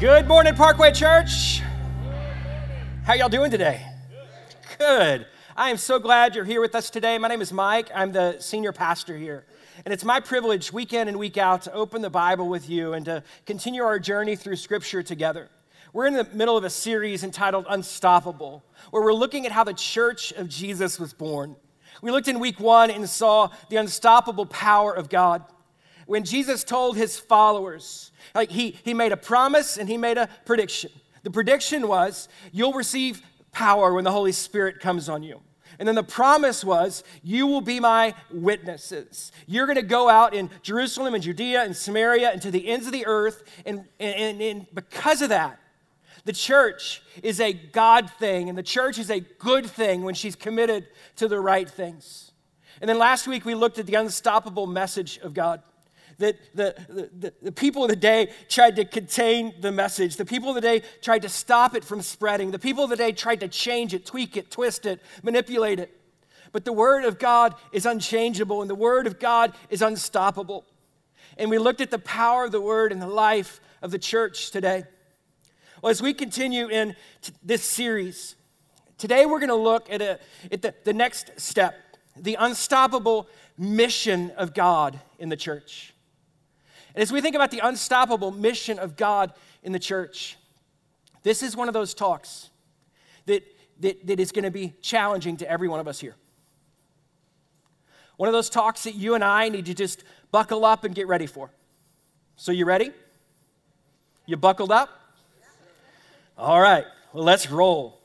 Good morning, Parkway Church. How y'all doing today? Good. I am so glad you're here with us today. My name is Mike. I'm the senior pastor here. And it's my privilege, week in and week out, to open the Bible with you and to continue our journey through Scripture together. We're in the middle of a series entitled Unstoppable, where we're looking at how the church of Jesus was born. We looked in week one and saw the unstoppable power of God. When Jesus told his followers, like he, he made a promise and he made a prediction. The prediction was, You'll receive power when the Holy Spirit comes on you. And then the promise was, You will be my witnesses. You're going to go out in Jerusalem and Judea and Samaria and to the ends of the earth. And, and, and because of that, the church is a God thing, and the church is a good thing when she's committed to the right things. And then last week we looked at the unstoppable message of God. That the, the, the, people of the day tried to contain the message. The people of the day tried to stop it from spreading. The people of the day tried to change it, tweak it, twist it, manipulate it. But the Word of God is unchangeable, and the Word of God is unstoppable. And we looked at the power of the Word in the life of the church today. Well, as we continue in this series, today we're going to look at, a, at the, the next step the unstoppable mission of God in the church. And as we think about the unstoppable mission of God in the church, this is one of those talks that, that, that is going to be challenging to every one of us here. One of those talks that you and I need to just buckle up and get ready for. So, you ready? You buckled up? All right, well, let's roll.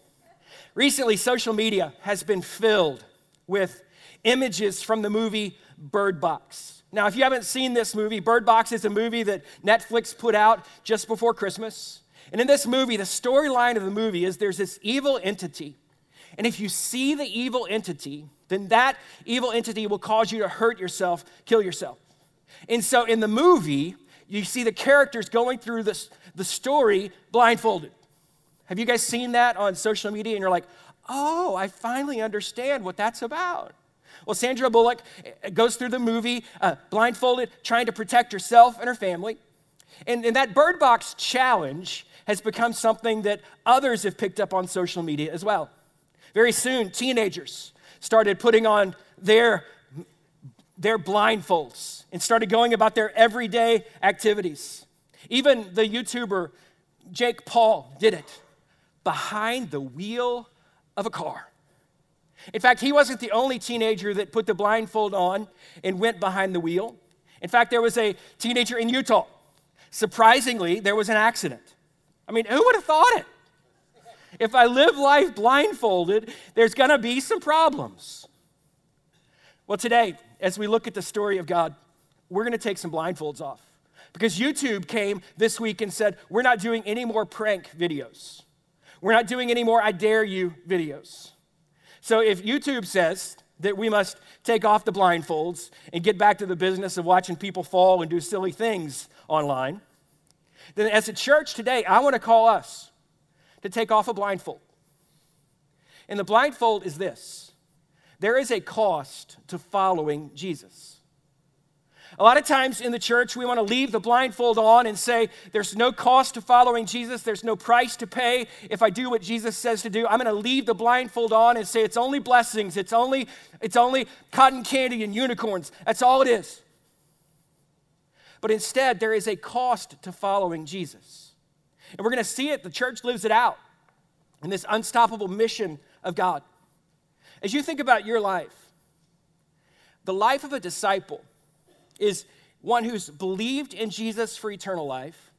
Recently, social media has been filled with images from the movie Bird Box. Now, if you haven't seen this movie, Bird Box is a movie that Netflix put out just before Christmas. And in this movie, the storyline of the movie is there's this evil entity. And if you see the evil entity, then that evil entity will cause you to hurt yourself, kill yourself. And so in the movie, you see the characters going through this, the story blindfolded. Have you guys seen that on social media and you're like, oh, I finally understand what that's about? Well, Sandra Bullock eh, goes through the movie uh, blindfolded, trying to protect herself and her family. And, and that bird box challenge has become something that others have picked up on social media as well. Very soon, teenagers started putting on their, their blindfolds and started going about their everyday activities. Even the YouTuber Jake Paul did it behind the wheel of a car. In fact, he wasn't the only teenager that put the blindfold on and went behind the wheel. In fact, there was a teenager in Utah. Surprisingly, there was an accident. I mean, who would have thought it? If I live life blindfolded, there's going to be some problems. Well, today, as we look at the story of God, we're going to take some blindfolds off. Because YouTube came this week and said, we're not doing any more prank videos. We're not doing any more I dare you videos. So if YouTube says that we must take off the blindfolds and get back to the business of watching people fall and do silly things online, then as a church today, I want to call us to take off a blindfold. And the blindfold is this there is a cost to following Jesus. A lot of times in the church, we want to leave the blindfold on and say, There's no cost to following Jesus. There's no price to pay if I do what Jesus says to do. I'm going to leave the blindfold on and say, It's only blessings. It's only, it's only cotton candy and unicorns. That's all it is. But instead, there is a cost to following Jesus. And we're going to see it. The church lives it out in this unstoppable mission of God. As you think about your life, the life of a disciple, is one who's believed in Jesus for eternal life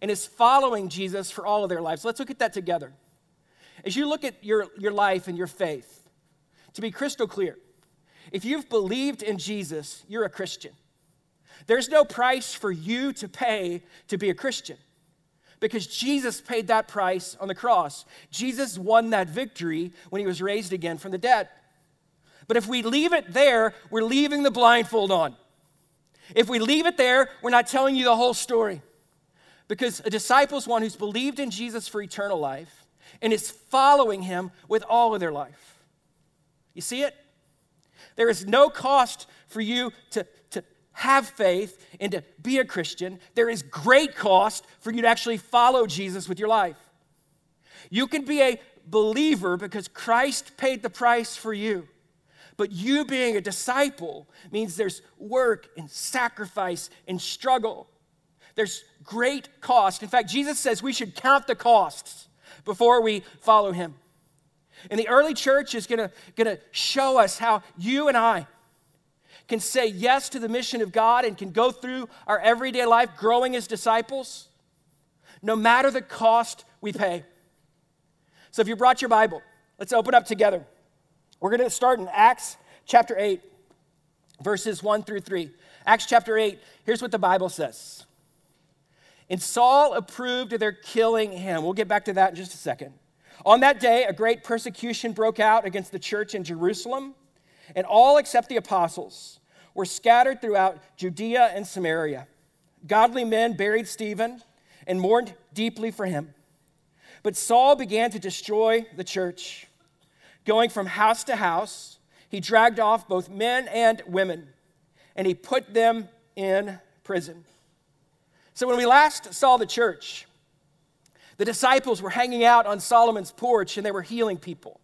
and is following Jesus for all of their lives. Let's look at that together. As you look at your, your life and your faith, to be crystal clear, if you've believed in Jesus, you're a Christian. There's no price for you to pay to be a Christian because Jesus paid that price on the cross. Jesus won that victory when he was raised again from the dead. But if we leave it there, we're leaving the blindfold on. If we leave it there, we're not telling you the whole story. Because a disciple is one who's believed in Jesus for eternal life and is following him with all of their life. You see it? There is no cost for you to, to have faith and to be a Christian, there is great cost for you to actually follow Jesus with your life. You can be a believer because Christ paid the price for you. But you being a disciple means there's work and sacrifice and struggle. There's great cost. In fact, Jesus says we should count the costs before we follow him. And the early church is gonna, gonna show us how you and I can say yes to the mission of God and can go through our everyday life growing as disciples, no matter the cost we pay. So if you brought your Bible, let's open up together. We're going to start in Acts chapter 8, verses 1 through 3. Acts chapter 8, here's what the Bible says. And Saul approved of their killing him. We'll get back to that in just a second. On that day, a great persecution broke out against the church in Jerusalem, and all except the apostles were scattered throughout Judea and Samaria. Godly men buried Stephen and mourned deeply for him. But Saul began to destroy the church. Going from house to house, he dragged off both men and women, and he put them in prison. So when we last saw the church, the disciples were hanging out on Solomon's porch and they were healing people.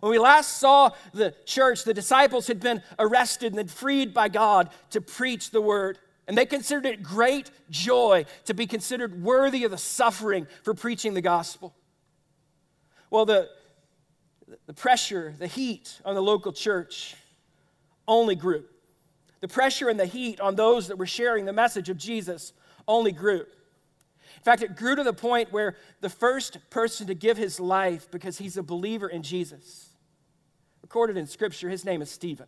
When we last saw the church, the disciples had been arrested and then freed by God to preach the word. And they considered it great joy to be considered worthy of the suffering for preaching the gospel. Well, the, the pressure, the heat on the local church only grew. The pressure and the heat on those that were sharing the message of Jesus only grew. In fact, it grew to the point where the first person to give his life because he's a believer in Jesus, recorded in Scripture, his name is Stephen.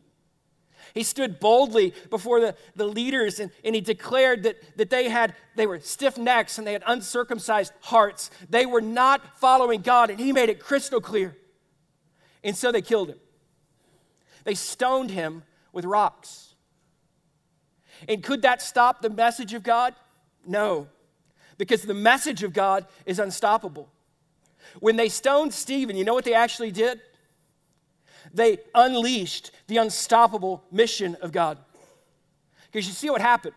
He stood boldly before the, the leaders and, and he declared that, that they had they were stiff necks and they had uncircumcised hearts. They were not following God, and he made it crystal clear. And so they killed him. They stoned him with rocks. And could that stop the message of God? No, because the message of God is unstoppable. When they stoned Stephen, you know what they actually did? They unleashed the unstoppable mission of God. Because you see what happened.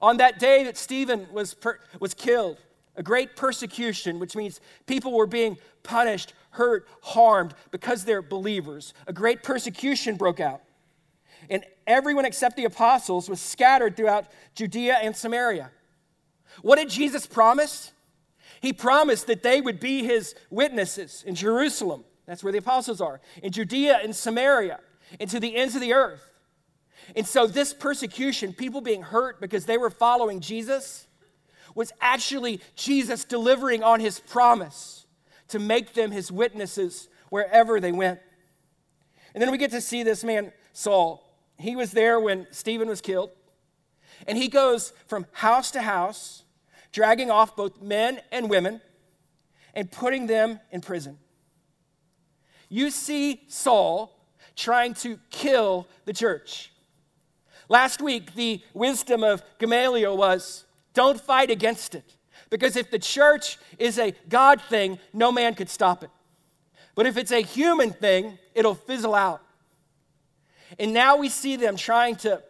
On that day that Stephen was, per- was killed, a great persecution, which means people were being punished hurt, harmed because they're believers. A great persecution broke out. And everyone except the apostles was scattered throughout Judea and Samaria. What did Jesus promise? He promised that they would be his witnesses in Jerusalem. That's where the apostles are. In Judea and Samaria, and to the ends of the earth. And so, this persecution, people being hurt because they were following Jesus, was actually Jesus delivering on his promise to make them his witnesses wherever they went. And then we get to see this man, Saul. He was there when Stephen was killed. And he goes from house to house, dragging off both men and women and putting them in prison. You see Saul trying to kill the church. Last week, the wisdom of Gamaliel was don't fight against it. Because if the church is a God thing, no man could stop it. But if it's a human thing, it'll fizzle out. And now we see them trying to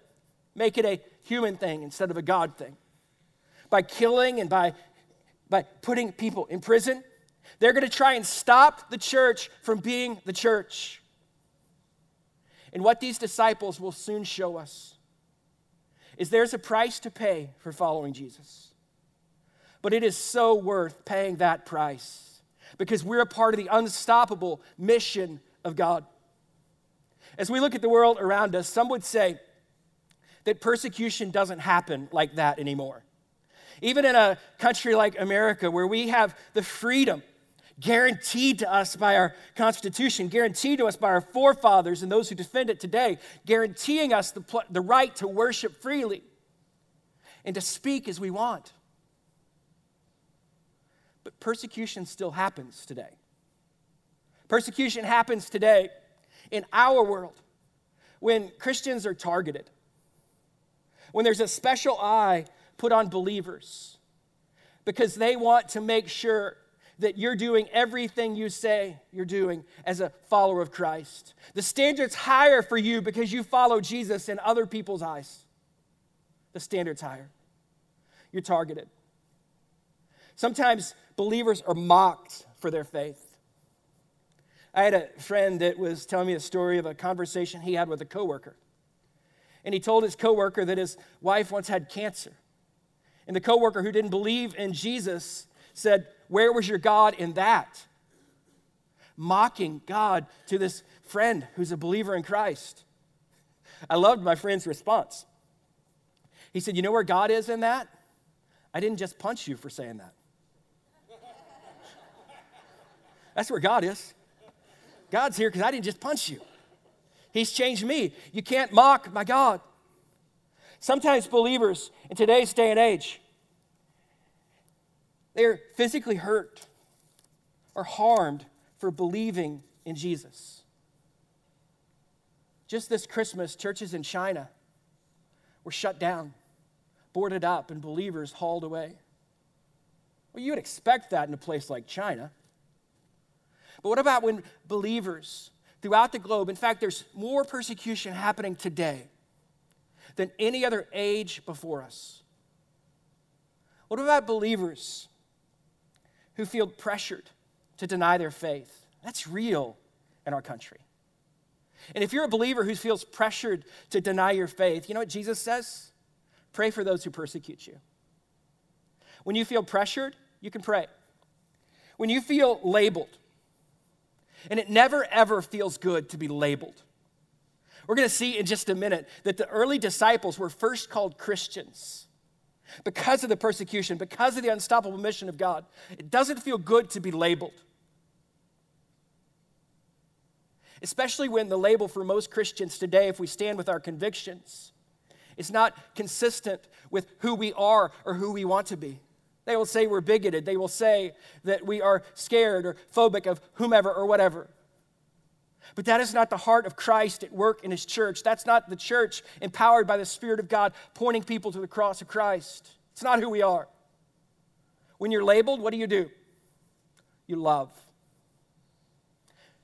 make it a human thing instead of a God thing. By killing and by, by putting people in prison, they're going to try and stop the church from being the church. And what these disciples will soon show us is there's a price to pay for following Jesus. But it is so worth paying that price because we're a part of the unstoppable mission of God. As we look at the world around us, some would say that persecution doesn't happen like that anymore. Even in a country like America, where we have the freedom guaranteed to us by our Constitution, guaranteed to us by our forefathers and those who defend it today, guaranteeing us the, the right to worship freely and to speak as we want. But persecution still happens today. Persecution happens today in our world when Christians are targeted, when there's a special eye put on believers because they want to make sure that you're doing everything you say you're doing as a follower of Christ. The standard's higher for you because you follow Jesus in other people's eyes. the standard's higher. You're targeted. Sometimes believers are mocked for their faith. I had a friend that was telling me a story of a conversation he had with a coworker. And he told his coworker that his wife once had cancer. And the coworker who didn't believe in Jesus said, Where was your God in that? Mocking God to this friend who's a believer in Christ. I loved my friend's response. He said, You know where God is in that? I didn't just punch you for saying that. That's where God is. God's here because I didn't just punch you. He's changed me. You can't mock my God. Sometimes believers in today's day and age, they're physically hurt or harmed for believing in Jesus. Just this Christmas, churches in China were shut down, boarded up, and believers hauled away. Well, you would expect that in a place like China. But what about when believers throughout the globe, in fact, there's more persecution happening today than any other age before us? What about believers who feel pressured to deny their faith? That's real in our country. And if you're a believer who feels pressured to deny your faith, you know what Jesus says? Pray for those who persecute you. When you feel pressured, you can pray. When you feel labeled, and it never ever feels good to be labeled. We're going to see in just a minute that the early disciples were first called Christians because of the persecution, because of the unstoppable mission of God. It doesn't feel good to be labeled. Especially when the label for most Christians today, if we stand with our convictions, is not consistent with who we are or who we want to be. They will say we're bigoted. They will say that we are scared or phobic of whomever or whatever. But that is not the heart of Christ at work in his church. That's not the church empowered by the Spirit of God pointing people to the cross of Christ. It's not who we are. When you're labeled, what do you do? You love.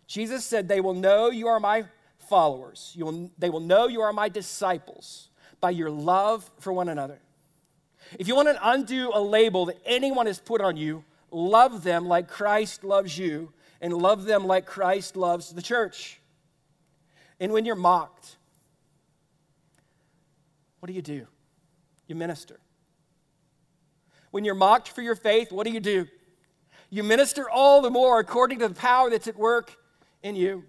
Jesus said, They will know you are my followers. You will, they will know you are my disciples by your love for one another. If you want to undo a label that anyone has put on you, love them like Christ loves you and love them like Christ loves the church. And when you're mocked, what do you do? You minister. When you're mocked for your faith, what do you do? You minister all the more according to the power that's at work in you.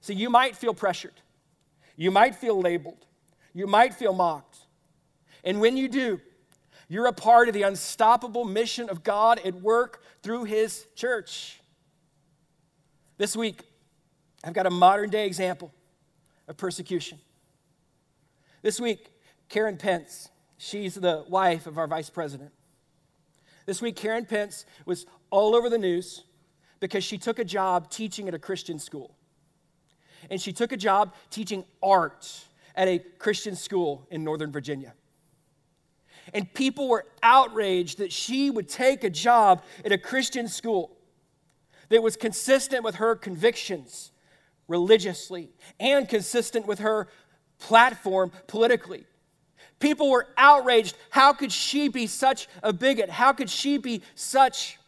So you might feel pressured. You might feel labeled. You might feel mocked. And when you do, you're a part of the unstoppable mission of God at work through His church. This week, I've got a modern day example of persecution. This week, Karen Pence, she's the wife of our vice president. This week, Karen Pence was all over the news because she took a job teaching at a Christian school. And she took a job teaching art at a Christian school in Northern Virginia and people were outraged that she would take a job at a Christian school that was consistent with her convictions religiously and consistent with her platform politically. People were outraged. How could she be such a bigot? How could she be such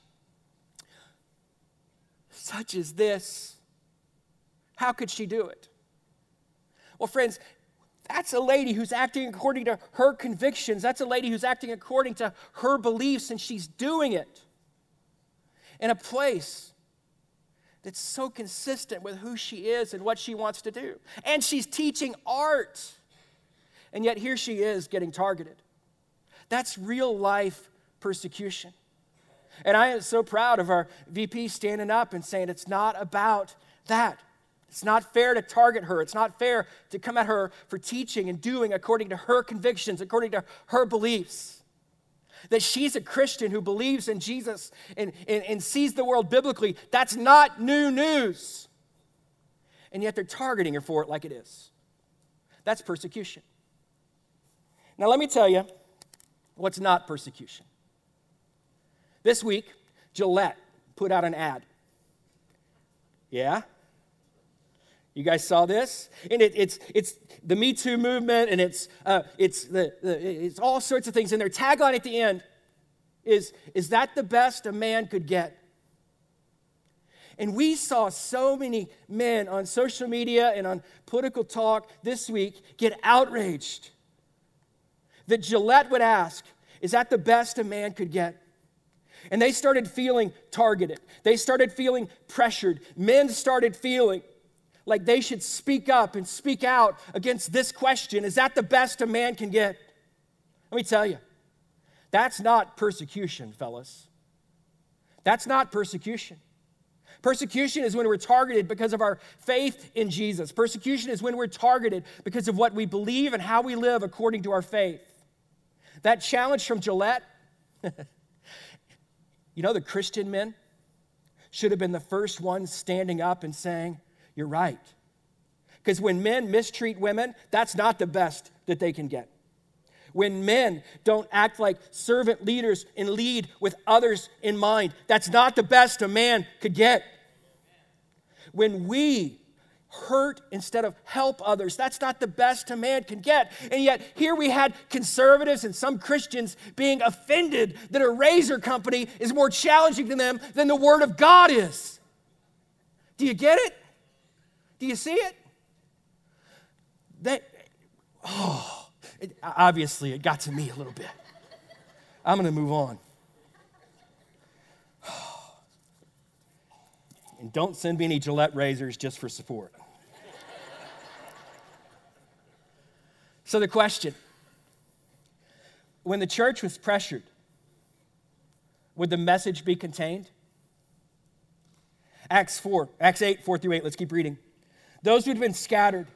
such as this? How could she do it? Well, friends, that's a lady who's acting according to her convictions. That's a lady who's acting according to her beliefs, and she's doing it in a place that's so consistent with who she is and what she wants to do. And she's teaching art. And yet here she is getting targeted. That's real life persecution. And I am so proud of our VP standing up and saying it's not about that. It's not fair to target her. It's not fair to come at her for teaching and doing according to her convictions, according to her beliefs. That she's a Christian who believes in Jesus and, and, and sees the world biblically, that's not new news. And yet they're targeting her for it like it is. That's persecution. Now, let me tell you what's not persecution. This week, Gillette put out an ad. Yeah? You guys saw this? And it, it's, it's the Me Too movement, and it's, uh, it's, the, the, it's all sorts of things. And their tagline at the end is, Is that the best a man could get? And we saw so many men on social media and on political talk this week get outraged that Gillette would ask, Is that the best a man could get? And they started feeling targeted. They started feeling pressured. Men started feeling like they should speak up and speak out against this question Is that the best a man can get? Let me tell you, that's not persecution, fellas. That's not persecution. Persecution is when we're targeted because of our faith in Jesus. Persecution is when we're targeted because of what we believe and how we live according to our faith. That challenge from Gillette, you know, the Christian men should have been the first ones standing up and saying, You're right. Because when men mistreat women, that's not the best that they can get. When men don't act like servant leaders and lead with others in mind, that's not the best a man could get. When we hurt instead of help others. That's not the best a man can get. And yet, here we had conservatives and some Christians being offended that a razor company is more challenging to them than the Word of God is. Do you get it? Do you see it? That, oh, it, obviously, it got to me a little bit. I'm going to move on. And don't send me any Gillette razors just for support. So, the question when the church was pressured, would the message be contained? Acts 4, Acts 8, 4 through 8, let's keep reading. Those who had been scattered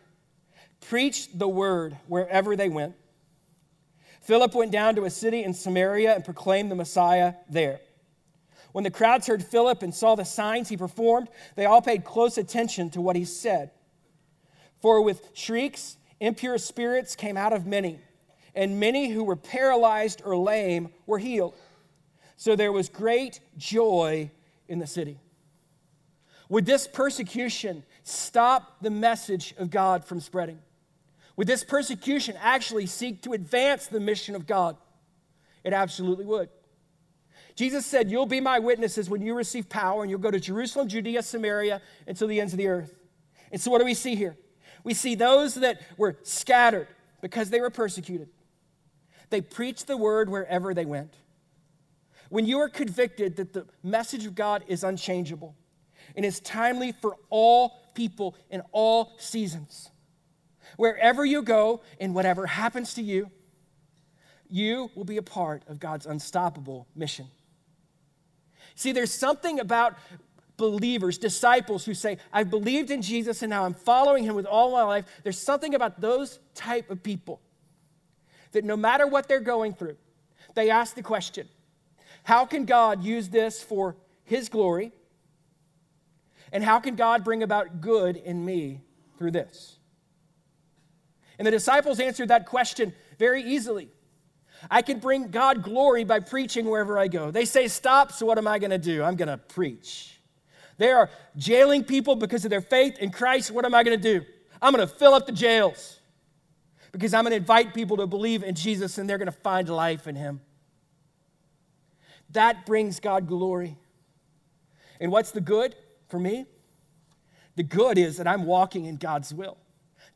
preached the word wherever they went. Philip went down to a city in Samaria and proclaimed the Messiah there. When the crowds heard Philip and saw the signs he performed, they all paid close attention to what he said. For with shrieks, impure spirits came out of many, and many who were paralyzed or lame were healed. So there was great joy in the city. Would this persecution stop the message of God from spreading? Would this persecution actually seek to advance the mission of God? It absolutely would. Jesus said, You'll be my witnesses when you receive power, and you'll go to Jerusalem, Judea, Samaria, and to the ends of the earth. And so, what do we see here? We see those that were scattered because they were persecuted. They preached the word wherever they went. When you are convicted that the message of God is unchangeable and is timely for all people in all seasons, wherever you go and whatever happens to you, you will be a part of God's unstoppable mission. See, there's something about believers, disciples who say, I've believed in Jesus and now I'm following him with all my life. There's something about those type of people that no matter what they're going through, they ask the question, how can God use this for his glory? And how can God bring about good in me through this? And the disciples answered that question very easily. I can bring God glory by preaching wherever I go. They say, Stop, so what am I going to do? I'm going to preach. They are jailing people because of their faith in Christ. What am I going to do? I'm going to fill up the jails because I'm going to invite people to believe in Jesus and they're going to find life in Him. That brings God glory. And what's the good for me? The good is that I'm walking in God's will.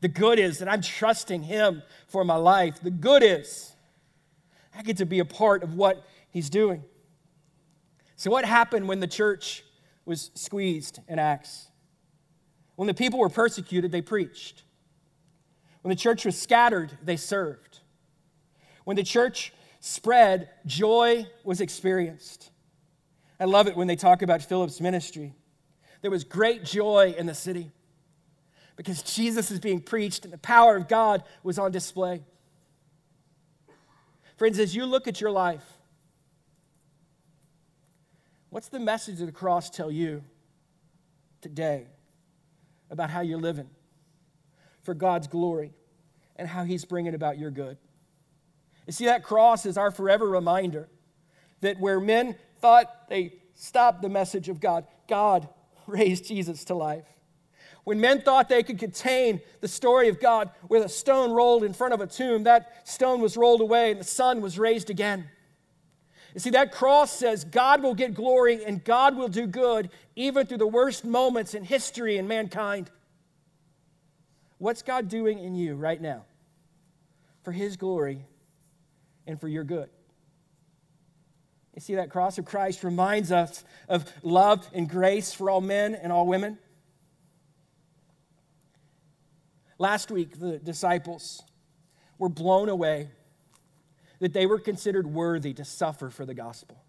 The good is that I'm trusting Him for my life. The good is I get to be a part of what He's doing. So, what happened when the church was squeezed in Acts. When the people were persecuted, they preached. When the church was scattered, they served. When the church spread, joy was experienced. I love it when they talk about Philip's ministry. There was great joy in the city because Jesus is being preached and the power of God was on display. Friends, as you look at your life, What's the message of the cross tell you today about how you're living for God's glory and how He's bringing about your good? You see, that cross is our forever reminder that where men thought they stopped the message of God, God raised Jesus to life. When men thought they could contain the story of God with a stone rolled in front of a tomb, that stone was rolled away and the son was raised again. You see, that cross says God will get glory and God will do good even through the worst moments in history and mankind. What's God doing in you right now for His glory and for your good? You see, that cross of Christ reminds us of love and grace for all men and all women. Last week, the disciples were blown away that they were considered worthy to suffer for the gospel.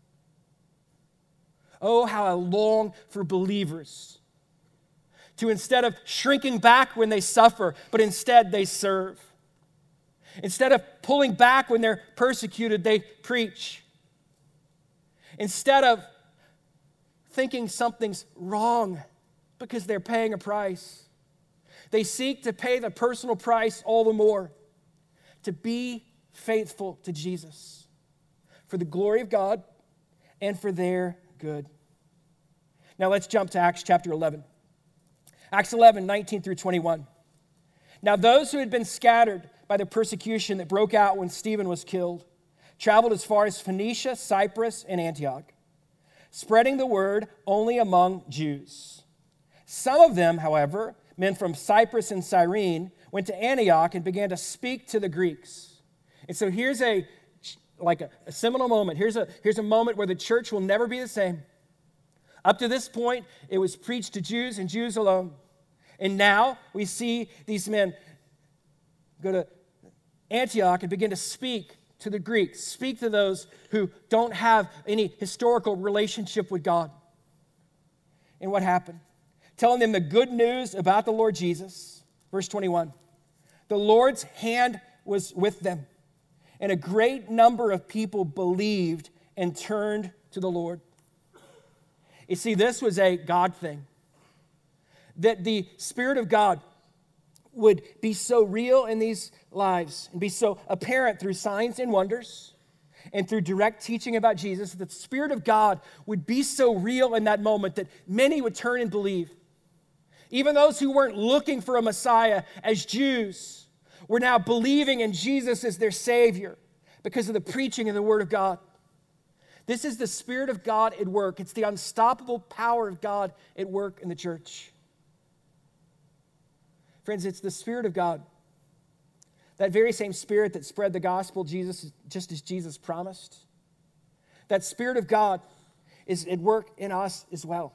Oh, how I long for believers to instead of shrinking back when they suffer, but instead they serve. Instead of pulling back when they're persecuted, they preach. Instead of thinking something's wrong because they're paying a price, they seek to pay the personal price all the more to be faithful to Jesus for the glory of God and for their good. Now let's jump to Acts chapter 11. Acts 11, 19 through 21. Now, those who had been scattered by the persecution that broke out when Stephen was killed traveled as far as Phoenicia, Cyprus, and Antioch, spreading the word only among Jews. Some of them, however, men from Cyprus and Cyrene, went to Antioch and began to speak to the Greeks. And so here's a like a, a seminal moment. Here's a, here's a moment where the church will never be the same. Up to this point, it was preached to Jews and Jews alone. And now we see these men go to Antioch and begin to speak to the Greeks, speak to those who don't have any historical relationship with God. And what happened? Telling them the good news about the Lord Jesus. Verse 21 The Lord's hand was with them and a great number of people believed and turned to the Lord. You see, this was a God thing. That the Spirit of God would be so real in these lives and be so apparent through signs and wonders and through direct teaching about Jesus, that the Spirit of God would be so real in that moment that many would turn and believe. Even those who weren't looking for a Messiah as Jews were now believing in Jesus as their Savior because of the preaching of the Word of God. This is the Spirit of God at work. It's the unstoppable power of God at work in the church. Friends, it's the Spirit of God. That very same Spirit that spread the gospel Jesus, just as Jesus promised. That Spirit of God is at work in us as well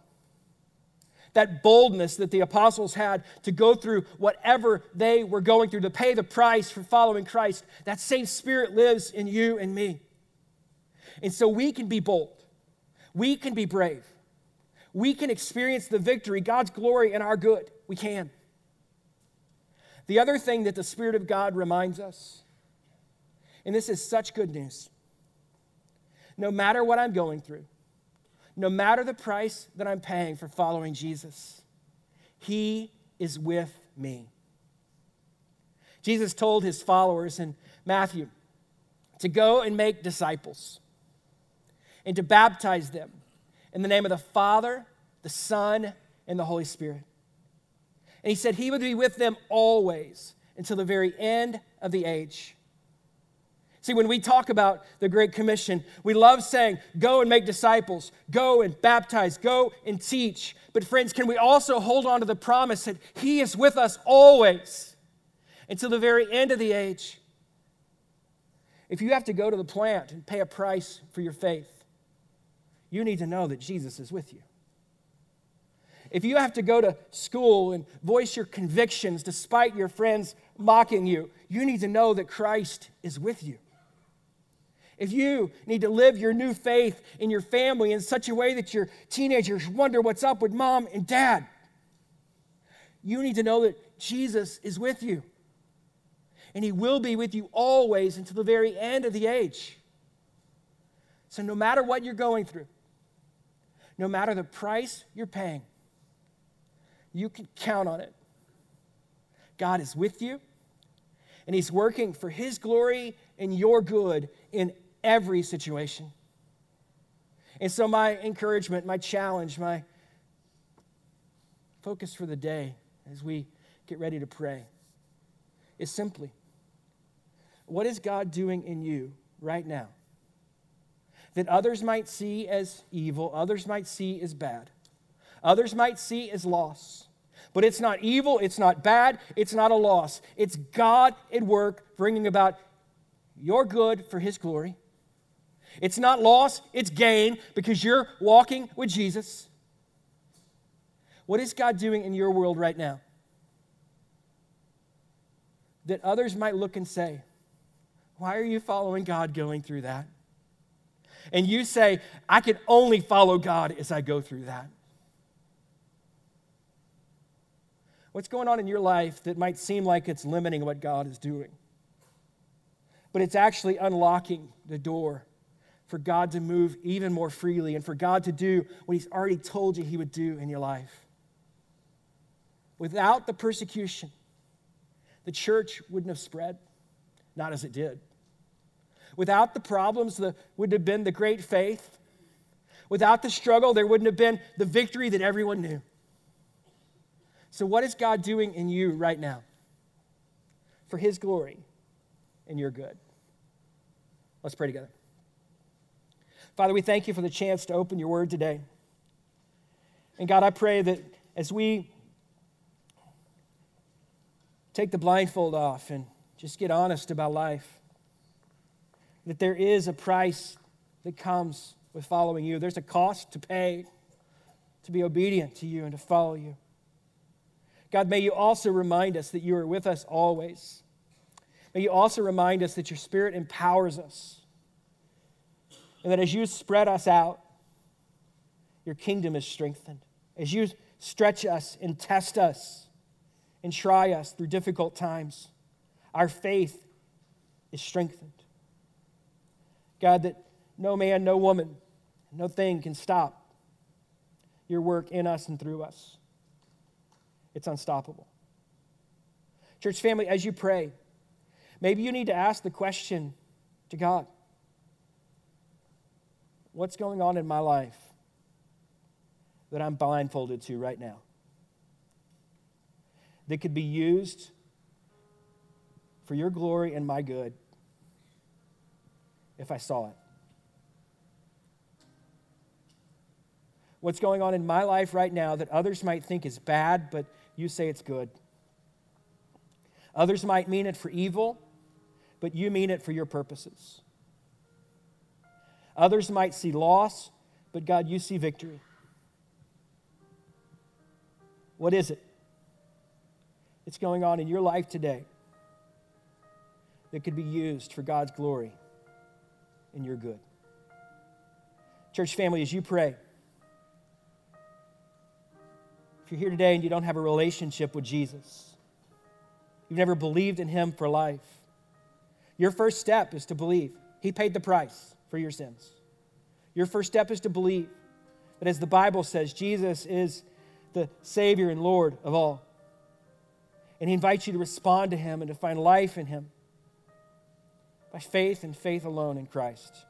that boldness that the apostles had to go through whatever they were going through, to pay the price for following Christ, that same spirit lives in you and me. And so we can be bold, we can be brave, we can experience the victory, God's glory, and our good. We can. The other thing that the Spirit of God reminds us, and this is such good news no matter what I'm going through, no matter the price that I'm paying for following Jesus, He is with me. Jesus told his followers in Matthew to go and make disciples and to baptize them in the name of the Father, the Son, and the Holy Spirit. And he said he would be with them always until the very end of the age. See, when we talk about the Great Commission, we love saying, go and make disciples, go and baptize, go and teach. But, friends, can we also hold on to the promise that He is with us always until the very end of the age? If you have to go to the plant and pay a price for your faith, you need to know that Jesus is with you. If you have to go to school and voice your convictions despite your friends mocking you, you need to know that Christ is with you if you need to live your new faith in your family in such a way that your teenagers wonder what's up with mom and dad, you need to know that Jesus is with you. And he will be with you always until the very end of the age. So, no matter what you're going through, no matter the price you're paying, you can count on it. God is with you, and He's working for His glory and your good in every situation. And so, my encouragement, my challenge, my focus for the day as we get ready to pray is simply what is God doing in you right now that others might see as evil, others might see as bad, others might see as loss? But it's not evil, it's not bad, it's not a loss. It's God at work bringing about your good for His glory. It's not loss, it's gain because you're walking with Jesus. What is God doing in your world right now? That others might look and say, Why are you following God going through that? And you say, I can only follow God as I go through that. What's going on in your life that might seem like it's limiting what God is doing? But it's actually unlocking the door for God to move even more freely and for God to do what He's already told you He would do in your life. Without the persecution, the church wouldn't have spread, not as it did. Without the problems, there would have been the great faith. Without the struggle, there wouldn't have been the victory that everyone knew. So, what is God doing in you right now? For His glory and your good. Let's pray together. Father, we thank you for the chance to open your word today. And God, I pray that as we take the blindfold off and just get honest about life, that there is a price that comes with following you. There's a cost to pay to be obedient to you and to follow you. God, may you also remind us that you are with us always. May you also remind us that your Spirit empowers us. And that as you spread us out, your kingdom is strengthened. As you stretch us and test us and try us through difficult times, our faith is strengthened. God, that no man, no woman, no thing can stop your work in us and through us. It's unstoppable. Church family, as you pray, maybe you need to ask the question to God What's going on in my life that I'm blindfolded to right now? That could be used for your glory and my good if I saw it. What's going on in my life right now that others might think is bad, but you say it's good. Others might mean it for evil, but you mean it for your purposes. Others might see loss, but God, you see victory. What is it? It's going on in your life today that could be used for God's glory and your good. Church family, as you pray, you're here today and you don't have a relationship with Jesus, you've never believed in Him for life, your first step is to believe. He paid the price for your sins. Your first step is to believe that, as the Bible says, Jesus is the Savior and Lord of all. And He invites you to respond to Him and to find life in Him by faith and faith alone in Christ.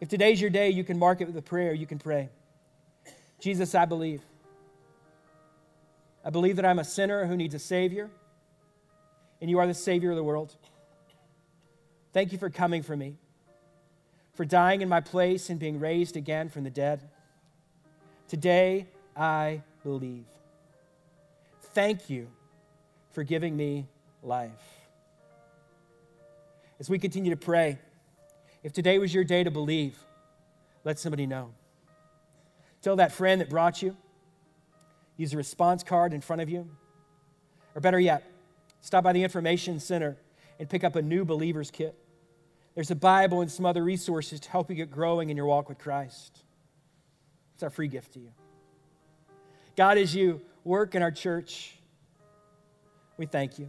If today's your day, you can mark it with a prayer. You can pray Jesus, I believe. I believe that I'm a sinner who needs a Savior, and you are the Savior of the world. Thank you for coming for me, for dying in my place and being raised again from the dead. Today, I believe. Thank you for giving me life. As we continue to pray, if today was your day to believe, let somebody know. Tell that friend that brought you, use a response card in front of you. Or better yet, stop by the Information Center and pick up a new believer's kit. There's a Bible and some other resources to help you get growing in your walk with Christ. It's our free gift to you. God, as you work in our church, we thank you.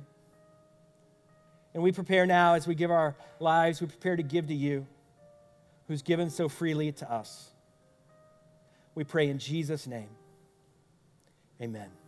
And we prepare now as we give our lives, we prepare to give to you, who's given so freely to us. We pray in Jesus' name. Amen.